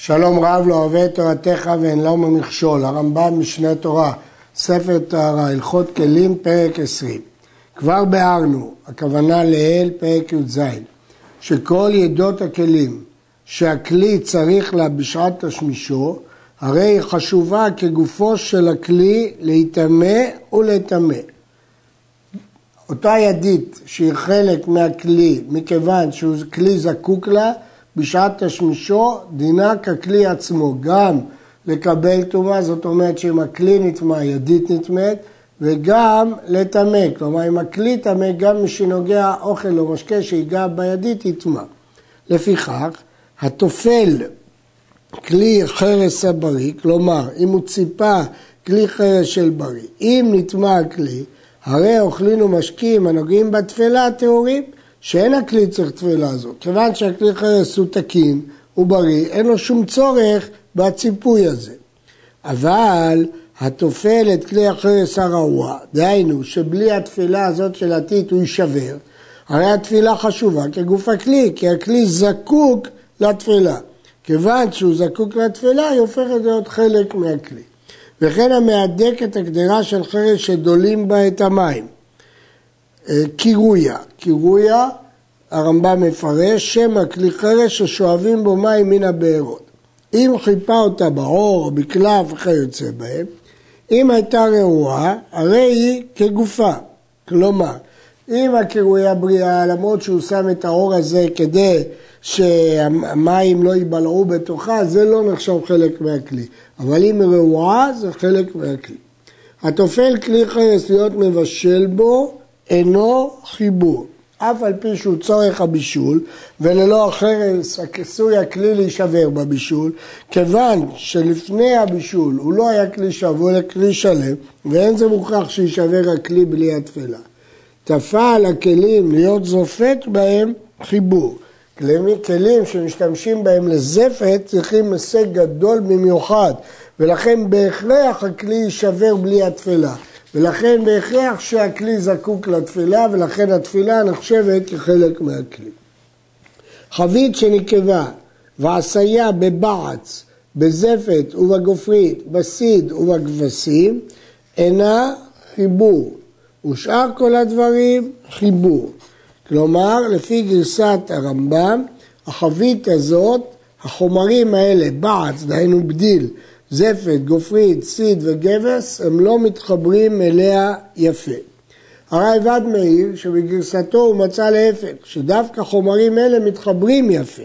שלום רב לא אוהב את תורתך ואין לו ממכשול, הרמב"ם משנה תורה, ספר טהרה, הלכות כלים, פרק 20. כבר ביארנו, הכוונה לאל, פרק י"ז, שכל ידות הכלים שהכלי צריך לה בשעת תשמישו, הרי היא חשובה כגופו של הכלי להיטמא ולטמא. אותה ידית שהיא חלק מהכלי, מכיוון שהוא כלי זקוק לה, בשעת תשמישו דינה ככלי עצמו, גם לקבל טומאה, זאת אומרת שאם הכלי נטמא, ידית נטמאת, וגם לטמא, כלומר אם הכלי טמא, גם מי שנוגע אוכל או משקה שיגע בידית יטמא. לפיכך, התופל כלי חרס הבריא, כלומר אם הוא ציפה כלי חרס של בריא, אם נטמא הכלי, הרי אוכלים ומשקים הנוגעים בתפלה טהורים, שאין הכלי צריך תפילה הזאת. כיוון שהכלי חרס הוא תקין, הוא בריא, אין לו שום צורך בציפוי הזה. אבל התופל את כלי החרס הרעוע, דהיינו שבלי התפילה הזאת של הטיט הוא יישבר, הרי התפילה חשובה כגוף הכלי, כי הכלי זקוק לתפילה. כיוון שהוא זקוק לתפילה, היא הופכת להיות חלק מהכלי. וכן המהדק את הגדרה של חרס שדולים בה את המים. קירויה. קירויה, הרמב"ם מפרש, שם הכלי חרס ששואבים בו מים מן הבארות. אם חיפה אותה בעור או בקלף וכיוצא בהם, אם הייתה רעועה, הרי היא כגופה. כלומר, אם הקירויה בריאה, למרות שהוא שם את האור הזה כדי שהמים לא ייבלעו בתוכה, זה לא נחשב חלק מהכלי. אבל אם רעועה, זה חלק מהכלי. התופל כלי חרס להיות מבשל בו, אינו חיבור. אף על פי שהוא צורך הבישול, וללא החרס הכיסוי הכלי להישבר בבישול, כיוון שלפני הבישול הוא לא היה כלי שבור, אלא כלי שלם, ואין זה מוכרח שיישבר הכלי בלי התפלה. תפה על הכלים להיות זופת בהם חיבור. כלים שמשתמשים בהם לזפת צריכים הישג גדול במיוחד, ולכן בהכרח הכלי יישבר בלי התפלה. ולכן בהכרח שהכלי זקוק לתפילה, ולכן התפילה נחשבת כחלק מהכלי. חבית שנקבה ועשייה בבעץ, בזפת ובגופרית, בסיד ובכבשים, אינה חיבור, ושאר כל הדברים חיבור. כלומר, לפי גרסת הרמב"ם, החבית הזאת, החומרים האלה, בעץ, דהיינו בדיל, זפת, גופרית, סיד וגבס, הם לא מתחברים אליה יפה. הרייבד מאיר שבגרסתו הוא מצא להפך, שדווקא חומרים אלה מתחברים יפה.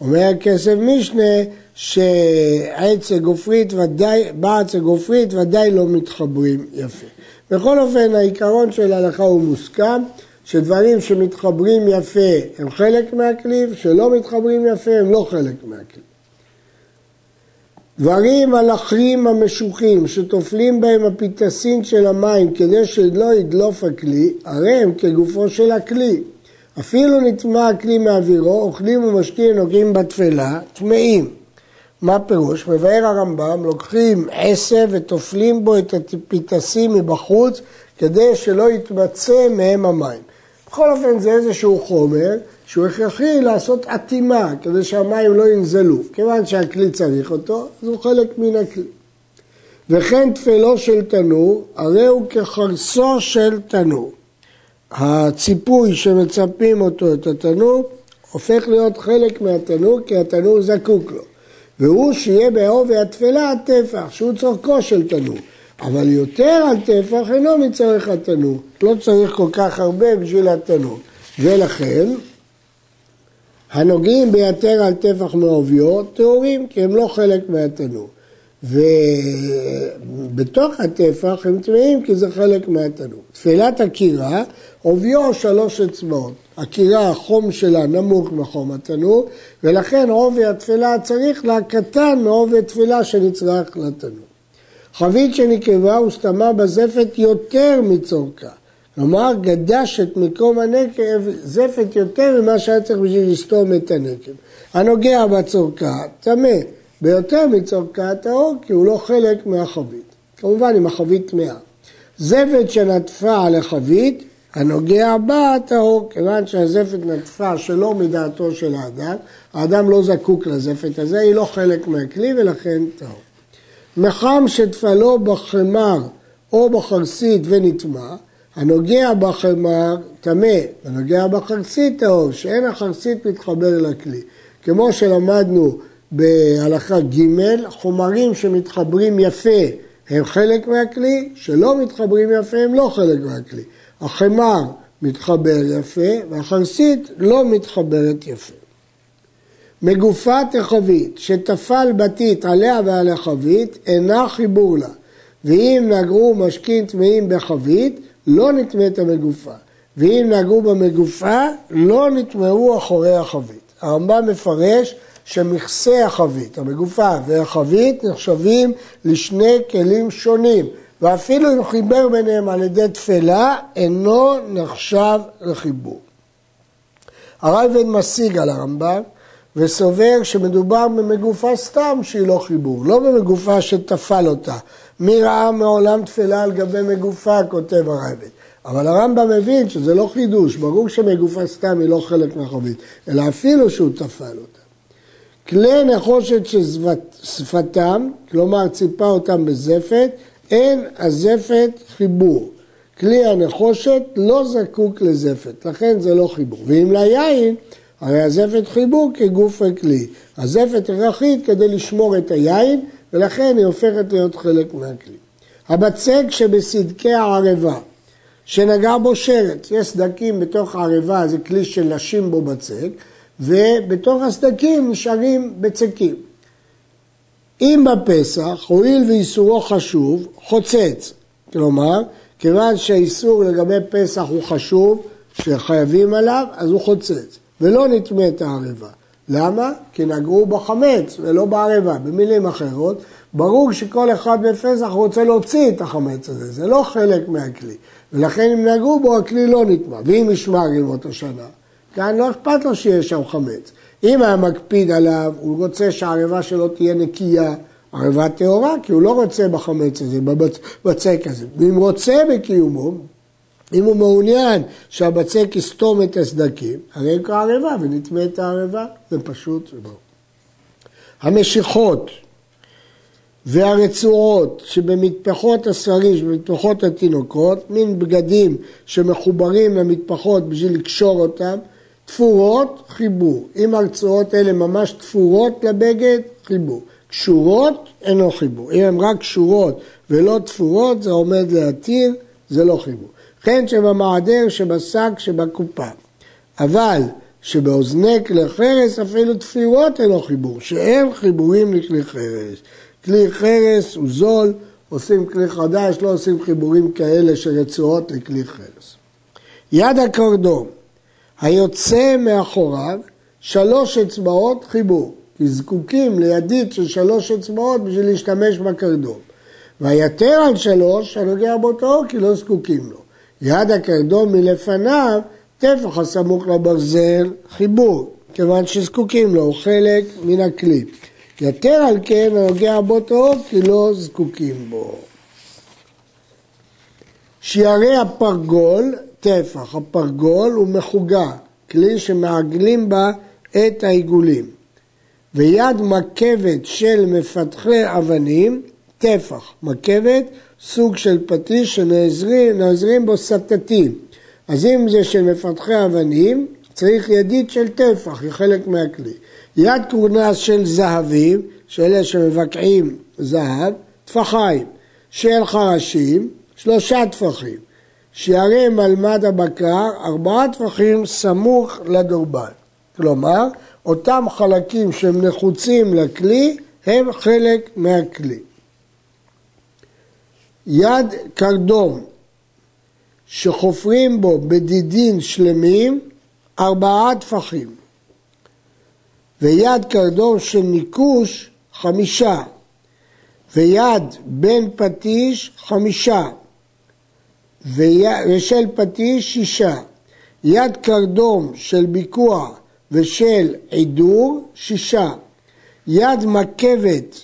אומר הכסף משנה שעץ הגופרית ודאי, בעץ הגופרית ודאי לא מתחברים יפה. בכל אופן העיקרון של ההלכה הוא מוסכם, שדברים שמתחברים יפה הם חלק מהכלי, ושלא מתחברים יפה הם לא חלק מהכלי. דברים הלחרים המשוחים שטופלים בהם הפיתסין של המים כדי שלא ידלוף הכלי, הרי הם כגופו של הכלי. אפילו נטמע הכלי מאווירו, אוכלים ומשקים נוגעים בתפלה, טמאים. מה פירוש? מבאר הרמב"ם, לוקחים עשב וטופלים בו את הפיתסים מבחוץ כדי שלא יתמצא מהם המים. בכל אופן זה איזשהו חומר שהוא הכרחי לעשות אטימה כדי שהמים לא ינזלו. כיוון שהכלי צריך אותו, אז הוא חלק מן הכלי. וכן תפלו של תנור, הרי הוא כחרסו של תנור. הציפוי שמצפים אותו את התנור, הופך להיות חלק מהתנור כי התנור זקוק לו. והוא שיהיה בעובי התפלה הטפח, שהוא צורכו של תנור. אבל יותר על טפח אינו מצורך התנור. לא צריך כל כך הרבה בשביל התנור. ולכן הנוגעים ביתר על טפח מעוביו טהורים כי הם לא חלק מהתנור. ובתוך הטפח הם טמאים כי זה חלק מהתנור. תפילת הקירה, עוביו שלוש אצבעות. הקירה, החום שלה נמוך מחום התנור, ולכן עובי התפילה צריך לה קטן מעובי תפילה שנצרך לתנור. חבית שנקבה וסתמה בזפת יותר מצורכה. כלומר, גדש את מקום הנקב זפת יותר ממה שהיה צריך בשביל לסתום את הנקב. הנוגע בצורכה טמא ביותר מצורכה טהור, כי הוא לא חלק מהחבית. כמובן, אם החבית טמאה. זפת שנטפה על החבית הנוגע בה טהור, כיוון שהזפת נטפה שלא מדעתו של האדם, האדם לא זקוק לזפת הזה, היא לא חלק מהכלי ולכן טהור. מחם שטפלו בחמר או בחרסית ונטמע, הנוגע בחמר טמא, הנוגע בחרסית טהור, שאין החרסית מתחבר לכלי. כמו שלמדנו בהלכה ג', חומרים שמתחברים יפה הם חלק מהכלי, שלא מתחברים יפה הם לא חלק מהכלי. החמר מתחבר יפה והחרסית לא מתחברת יפה. מגופת החבית שטפל בתית עליה ועל החבית אינה חיבור לה ואם נגעו משקים טמאים בחבית לא נטמאת המגופה ואם נגעו במגופה לא נטמאו אחורי החבית. הרמב"ם מפרש שמכסה החבית, המגופה והחבית נחשבים לשני כלים שונים ואפילו אם חיבר ביניהם על ידי תפלה אינו נחשב לחיבור. הרייבד משיג על הרמב"ם וסובר שמדובר במגופה סתם שהיא לא חיבור, לא במגופה שטפל אותה. מי ראה מעולם תפלה על גבי מגופה, כותב הרייבד. אבל הרמב"ם מבין שזה לא חידוש, ברור שמגופה סתם היא לא חלק מהחבית, אלא אפילו שהוא טפל אותה. כלי נחושת ששפתם, כלומר ציפה אותם בזפת, אין הזפת חיבור. כלי הנחושת לא זקוק לזפת, לכן זה לא חיבור. ואם ליין, הרי הזפת חיבור כגוף הכלי. הזפת הכרחית כדי לשמור את היין, ולכן היא הופכת להיות חלק מהכלי. הבצק שבסדקי הערבה, שנגע בו שרץ, יש סדקים בתוך הערבה, זה כלי של לשים בו בצק, ובתוך הסדקים נשארים בצקים. אם בפסח, הואיל ואיסורו חשוב, חוצץ. כלומר, כיוון שהאיסור לגבי פסח הוא חשוב, שחייבים עליו, אז הוא חוצץ. ולא נטמא את הערבה. למה? כי נגעו בחמץ ולא בערבה. במילים אחרות, ברור שכל אחד בפסח רוצה להוציא את החמץ הזה, זה לא חלק מהכלי. ולכן אם נגעו בו, הכלי לא נטמע. ואם ישמע רימות השנה, כאן לא אכפת לו שיש שם חמץ. אם היה מקפיד עליו, הוא רוצה שהערבה שלו תהיה נקייה, ערבה טהורה, כי הוא לא רוצה בחמץ הזה, בבצק הזה. ואם רוצה בקיומו, אם הוא מעוניין שהבצק יסתום את הסדקים, הרי יקרא ערבה ונטמא את הערבה, זה פשוט וברור. המשיכות והרצועות שבמטפחות השרים, שבמטפחות התינוקות, מין בגדים שמחוברים למטפחות בשביל לקשור אותם, תפורות, חיבור. אם הרצועות האלה ממש תפורות לבגד, חיבור. קשורות, אינו חיבור. אם הן רק קשורות ולא תפורות, זה עומד להתיר, זה לא חיבור. כן שבמעדר, שבשק, שבקופה. אבל שבאוזני כלי חרס אפילו תפירות אינו חיבור, שאין חיבורים לכלי חרס. כלי חרס הוא זול, עושים כלי חדש, לא עושים חיבורים כאלה של רצועות לכלי חרס. יד הקרדום, היוצא מאחוריו, שלוש אצבעות חיבור, כי זקוקים לידית של שלוש אצבעות בשביל להשתמש בקרדום. והיתר על שלוש, הנוגע באותו כי לא זקוקים לו. יד הקרדום מלפניו, טפח הסמוך לברזל, חיבור, כיוון שזקוקים לו, הוא חלק מן הכלי. יתר על כן הנוגע בו טוב כי לא זקוקים בו. שיערי הפרגול, טפח, הפרגול הוא מחוגה, כלי שמעגלים בה את העיגולים. ויד מקבת של מפתחי אבנים, טפח, מקבת, סוג של פטיש שנעזרים בו סטטים. אז אם זה של מפתחי אבנים, צריך ידית של טפח, היא חלק מהכלי. יד קורנס של זהבים, שאלה שמבקעים זהב, טפחיים. של חרשים, שלושה טפחים. שיערי מלמד הבקר, ארבעה טפחים סמוך לדורבן. כלומר, אותם חלקים שהם נחוצים לכלי, הם חלק מהכלי. יד קרדום שחופרים בו בדידין שלמים, ארבעה טפחים. ויד קרדום של ניקוש, חמישה. ויד בן פטיש, חמישה. ושל פטיש, שישה. יד קרדום של ביקוע ושל עידור, שישה. יד מקבת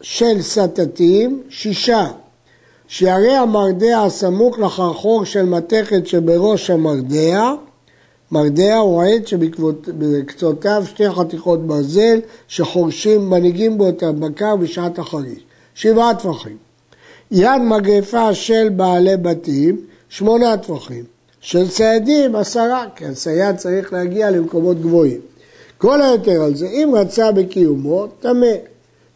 של סטטים, שישה. שירא המרדע הסמוך לחרחור של מתכת שבראש המרדע, מרדע הוא העץ שבקצותיו שתי חתיכות ברזל שחורשים, מנהיגים בו את הבקר בשעת החריש. שבעה טפחים. יד מגרפה של בעלי בתים, שמונה טפחים. של ציידים, עשרה, כי הצייד צריך להגיע למקומות גבוהים. כל היתר על זה, אם רצה בקיומו, טמא.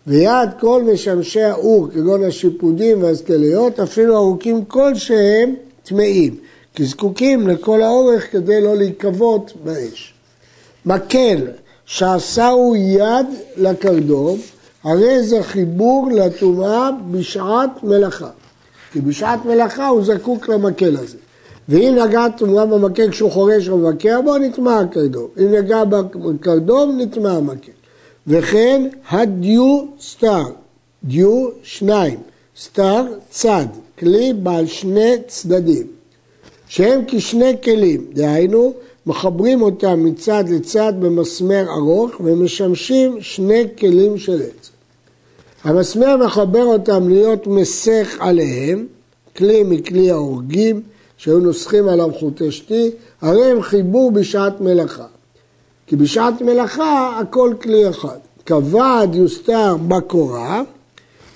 ויד כל משמשי האור, כגון השיפודים והזקליות, אפילו ארוכים כלשהם, טמאים. כי זקוקים לכל האורך כדי לא להיקוות באש. מקל שעשהו יד לקרדום, הרי זה חיבור לטומאה בשעת מלאכה. כי בשעת מלאכה הוא זקוק למקל הזה. ואם נגע טומאה במקל כשהוא חורש או מבקר בו, נטמע הקרדום. אם נגע בקרדום, נטמע המקל. וכן הדיו סטאר, דיו שניים, סטאר צד, כלי בעל שני צדדים. שהם כשני כלים, דהיינו מחברים אותם מצד לצד במסמר ארוך ומשמשים שני כלים של עץ. המסמר מחבר אותם להיות מסך עליהם, כלי מכלי ההורגים, שהיו נוסחים עליו חוטי שתי, הרי הם חיבור בשעת מלאכה. כי בשעת מלאכה הכל כלי אחד. כבד יוסתר בקורה,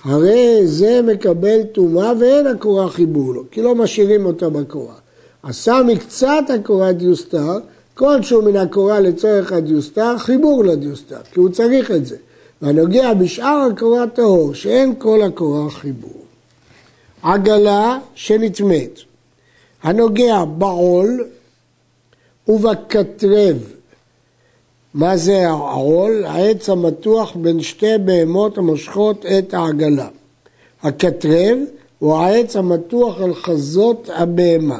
הרי זה מקבל טומאה ואין הקורה חיבור לו, כי לא משאירים אותה בקורה. עשה מקצת הקורה דיוסתר, כלשהו מן הקורה לצורך הדיוסתר, חיבור לדיוסתר, כי הוא צריך את זה. והנוגע בשאר הקורה טהור, שאין כל הקורה חיבור. עגלה שנטמאת, הנוגע בעול ובקטרב. מה זה העול? העץ המתוח בין שתי בהמות המושכות את העגלה. הקטרב הוא העץ המתוח אל חזות הבהמה.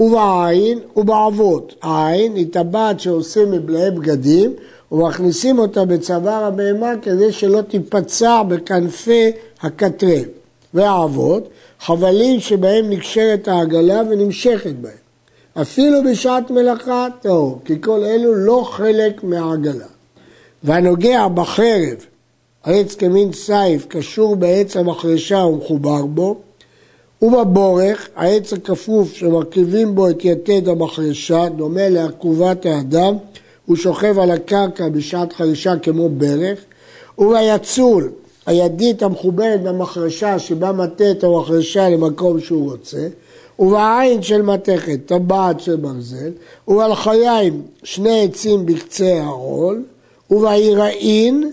ובעין ובעבות. העין היא טבעת שעושים מבלעי בגדים ומכניסים אותה בצוואר הבהמה כדי שלא תיפצע בכנפי הקטרב. והעבות, חבלים שבהם נקשרת העגלה ונמשכת בהם. אפילו בשעת מלאכה טהור, כי כל אלו לא חלק מהעגלה. והנוגע בחרב, עץ כמין סייף, קשור בעץ המחרשה ומחובר בו, ובבורך, העץ הכפוף שמרכיבים בו את יתד המחרשה, דומה לעקובת האדם, הוא שוכב על הקרקע בשעת חרישה כמו ברך, וביצול, הידית המחוברת במחרשה שבה מטה את המחרשה למקום שהוא רוצה, ובעין של מתכת, טבעת של ברזל, ועל חיים שני עצים בקצה העול, ובעיראין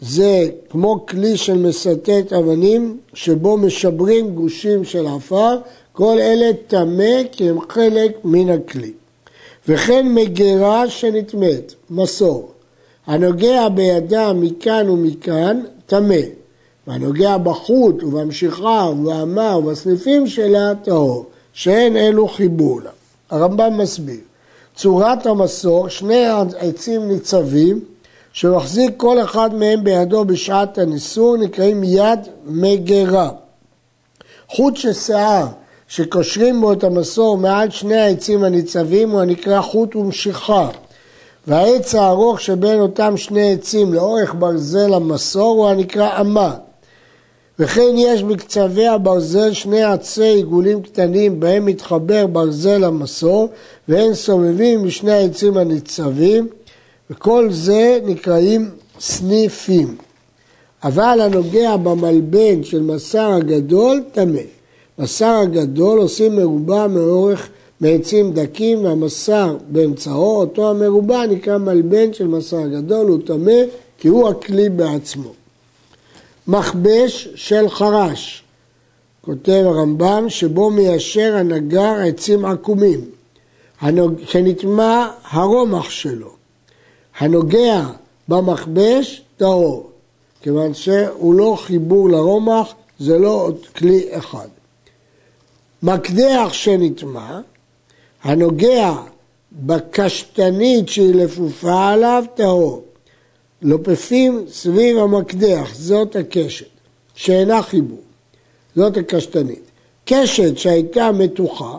זה כמו כלי של מסטט אבנים שבו משברים גושים של עפר, כל אלה טמא כי הם חלק מן הכלי. וכן מגירה שנטמאת, מסור, הנוגע בידה מכאן ומכאן, טמא, והנוגע בחוט ובמשיכה ובאמה ובסניפים שלה, טהור, שאין אלו חיבור לה. הרמב"ם מסביר, צורת המסור, שני העצים ניצבים, שמחזיק כל אחד מהם בידו בשעת הניסור נקראים יד מגרה. חוט של שיער שקושרים בו את המסור מעל שני העצים הניצבים הוא הנקרא חוט ומשיכה. והעץ הארוך שבין אותם שני עצים לאורך ברזל המסור הוא הנקרא אמה. וכן יש בקצווי הברזל שני עצי עיגולים קטנים בהם מתחבר ברזל המסור והם סובבים משני העצים הניצבים וכל זה נקראים סניפים. אבל הנוגע במלבן של מסר הגדול, טמא. מסר הגדול עושים מרובע מאורך מעצים דקים והמסר באמצעו, אותו המרובע נקרא מלבן של מסר הגדול, הוא טמא כי הוא הכלי בעצמו. מכבש של חרש, כותב הרמב"ם, שבו מיישר הנגר עצים עקומים, שנטמע הרומח שלו. הנוגע במכבש טהור, כיוון שהוא לא חיבור לרומח, זה לא עוד כלי אחד. מקדח שנטמע, הנוגע בקשתנית שהיא לפופה עליו, טהור. לופפים סביב המקדח, זאת הקשת, שאינה חיבור, זאת הקשתנית. קשת שהייתה מתוחה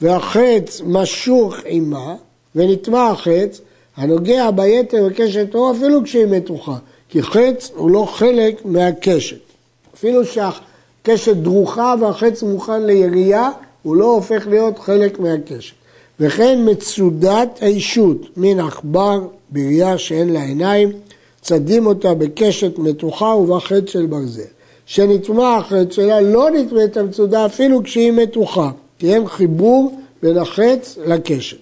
והחץ משוך עימה ונטמע החץ, הנוגע ביתר בקשת אור אפילו כשהיא מתוחה, כי חץ הוא לא חלק מהקשת. אפילו קשת דרוכה והחץ מוכן לירייה, הוא לא הופך להיות חלק מהקשת. וכן מצודת האישות מן עכבר בראייה שאין לה עיניים, צדים אותה בקשת מתוחה ובה חץ של ברזל. שנטמע החץ שלה לא נטמאת המצודה אפילו כשהיא מתוחה, כי אין חיבור בין החץ לקשת.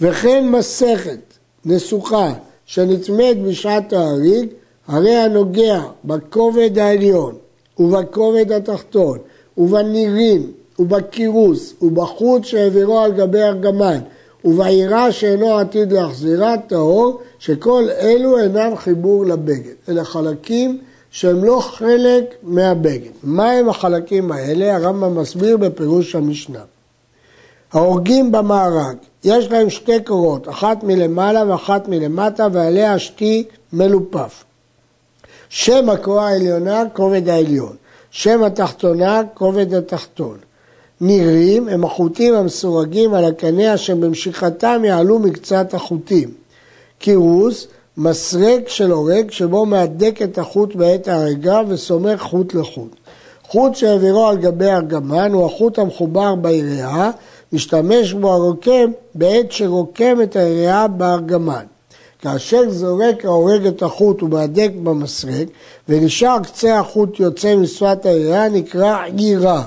וכן מסכת נסוכה שנטמאת בשעת ההריג, הרי הנוגע בכובד העליון ובכובד התחתון ובנירים ובקירוס ובחוט שהעבירו על גבי ארגמן ובעירה שאינו עתיד להחזירה טהור שכל אלו אינם חיבור לבגד. אלה חלקים שהם לא חלק מהבגד. מהם החלקים האלה? הרמב"ם מסביר בפירוש המשנה. ההורגים במארג, יש להם שתי קורות, אחת מלמעלה ואחת מלמטה, ועליה שתי מלופף. שם הקורה העליונה, כובד העליון. שם התחתונה, כובד התחתון. נירים הם החוטים המסורגים על הקנה אשר במשיכתם יעלו מקצת החוטים. קירוס, מסרק של הורג שבו מהדק את החוט בעת ההרגה וסומך חוט לחוט. חוט שהעבירו על גבי ארגמן הוא החוט המחובר ביריעה, משתמש בו הרוקם בעת שרוקם את היריעה בארגמן. כאשר זורק ההורג את החוט ומהדק במסרק ונשאר קצה החוט יוצא משפת היריעה נקרא עירה.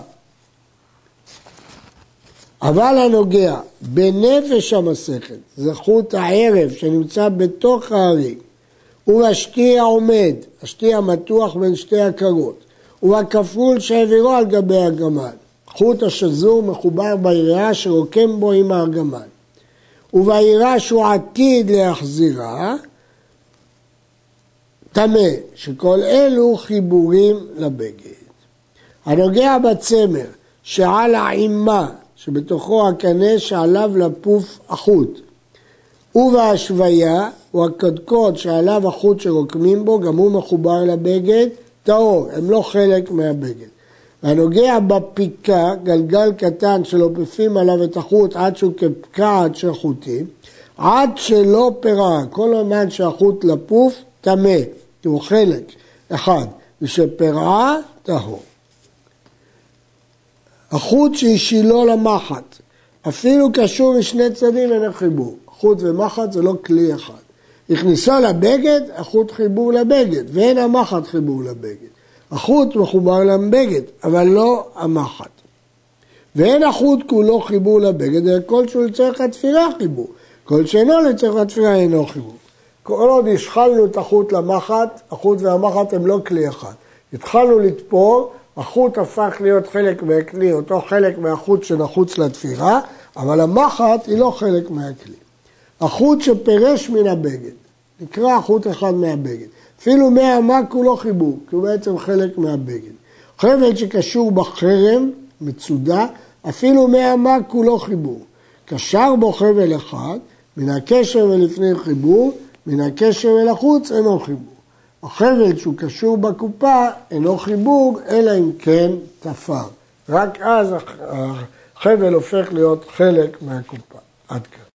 אבל הנוגע בנפש המסכת, זה חוט הערב שנמצא בתוך ההרים, ובשתי העומד, השתי המתוח בין שתי הקרות, ובכפול שהעבירו על גבי הגמל, חוט השזור מחובר ביריעה שרוקם בו עם הארגמן, וביריעה שהוא עתיד להחזירה, טמא, שכל אלו חיבורים לבגד. הנוגע בצמר שעל העימה שבתוכו הקנה שעליו לפוף החוט. ובהשוויה הוא הקדקוד שעליו החוט שרוקמים בו, גם הוא מחובר לבגד, טהור, הם לא חלק מהבגד. והנוגע בפיקה, גלגל קטן שלופפים עליו את החוט עד שהוא כפקעת של חוטים, עד שלא פירה, כל הזמן שהחוט לפוף, טמא, כי הוא חלק אחד, ושפרעה, טהור. החוט שהשילו למחט, אפילו קשור משני צדדים אין חיבור. חוט ומחט זה לא כלי אחד. הכניסה לבגד, החוט חיבור לבגד, ואין המחט חיבור לבגד. החוט מחובר לבגד, אבל לא המחט. ואין החוט כולו חיבור לבגד, אלא כל שהוא לצורך התפירה חיבור. כל שאינו לצורך התפירה אינו חיבור. כל עוד השחלנו את החוט למחט, החוט והמחט הם לא כלי אחד. התחלנו לתפור, החוט הפך להיות חלק מהכלי, אותו חלק מהחוט שנחוץ לתפירה, אבל המחט היא לא חלק מהכלי. החוט שפירש מן הבגד, נקרא חוט אחד מהבגד. אפילו מי המק הוא לא חיבור, כי הוא בעצם חלק מהבגד. חבל שקשור בחרם, מצודה, אפילו מי המק הוא לא חיבור. קשר בו חבל אחד, מן הקשר ולפני חיבור, מן הקשר אל החוץ אינו חיבור. החבל שהוא קשור בקופה אינו חיבוג, אלא אם כן תפר. רק אז החבל הופך להיות חלק מהקופה. עד כאן.